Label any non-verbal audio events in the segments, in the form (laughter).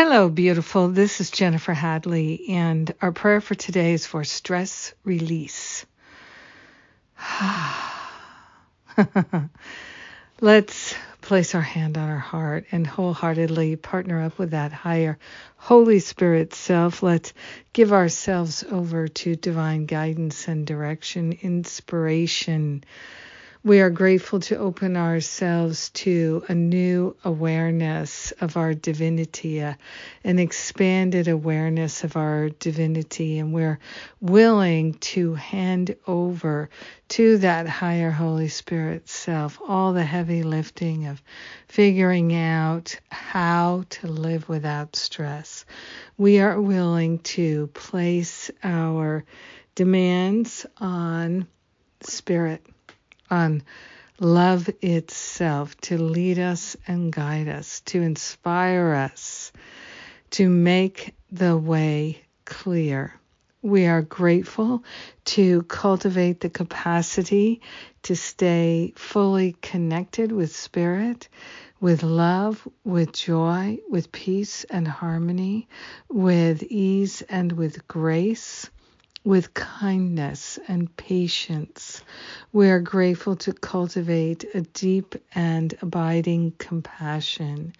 Hello, beautiful. This is Jennifer Hadley, and our prayer for today is for stress release. (sighs) Let's place our hand on our heart and wholeheartedly partner up with that higher Holy Spirit self. Let's give ourselves over to divine guidance and direction, inspiration we are grateful to open ourselves to a new awareness of our divinity, uh, an expanded awareness of our divinity, and we're willing to hand over to that higher Holy Spirit self all the heavy lifting of figuring out how to live without stress. We are willing to place our demands on spirit on love itself to lead us and guide us, to inspire us, to make the way clear. We are grateful to cultivate the capacity to stay fully connected with spirit, with love, with joy, with peace and harmony, with ease and with grace with kindness and patience. We are grateful to cultivate a deep and abiding compassion.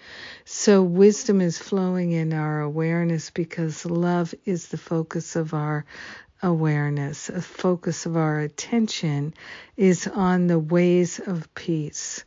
So, wisdom is flowing in our awareness because love is the focus of our awareness. A focus of our attention is on the ways of peace.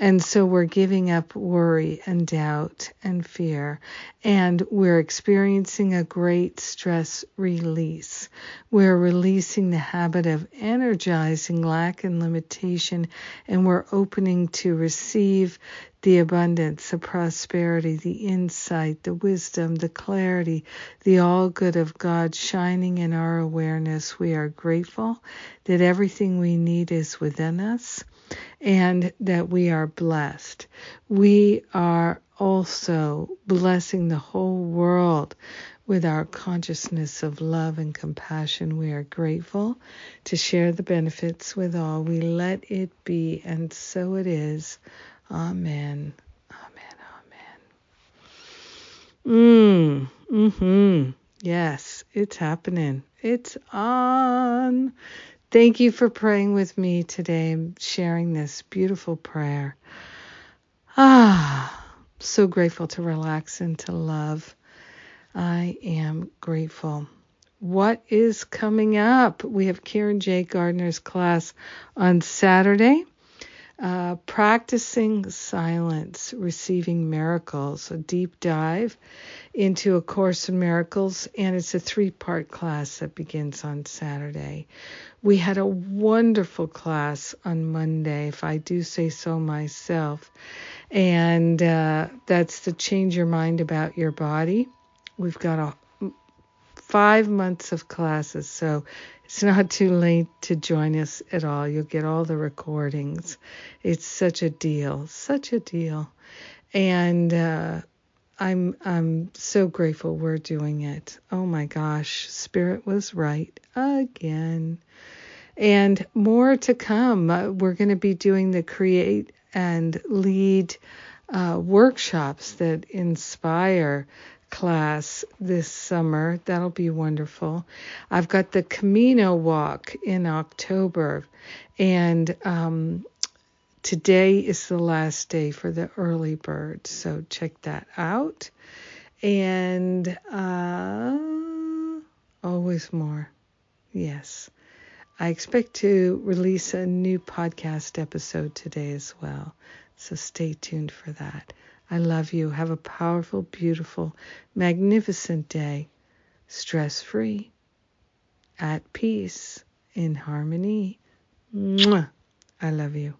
And so we're giving up worry and doubt and fear, and we're experiencing a great stress release. We're releasing the habit of energizing lack and limitation, and we're opening to receive the abundance, the prosperity, the insight, the wisdom, the clarity, the all good of God shining in our awareness. We are grateful that everything we need is within us and that we are blessed. We are also blessing the whole world with our consciousness of love and compassion. We are grateful to share the benefits with all. We let it be, and so it is. Amen. Amen. Amen. Mm. Mm-hmm. Yes, it's happening. It's on. Thank you for praying with me today and sharing this beautiful prayer. Ah, so grateful to relax and to love. I am grateful. What is coming up? We have Karen J. Gardner's class on Saturday. Uh, practicing silence, receiving miracles, a deep dive into A Course in Miracles, and it's a three part class that begins on Saturday. We had a wonderful class on Monday, if I do say so myself, and uh, that's the Change Your Mind About Your Body. We've got a five months of classes, so it's not too late to join us at all. You'll get all the recordings. It's such a deal, such a deal. And uh, I'm I'm so grateful we're doing it. Oh my gosh, Spirit was right again. And more to come. Uh, we're going to be doing the create and lead uh, workshops that inspire class this summer. That'll be wonderful. I've got the Camino walk in October, and um, today is the last day for the early bird. So check that out. And uh, always more. Yes. I expect to release a new podcast episode today as well. So stay tuned for that. I love you. Have a powerful, beautiful, magnificent day. Stress free, at peace, in harmony. Mwah. I love you.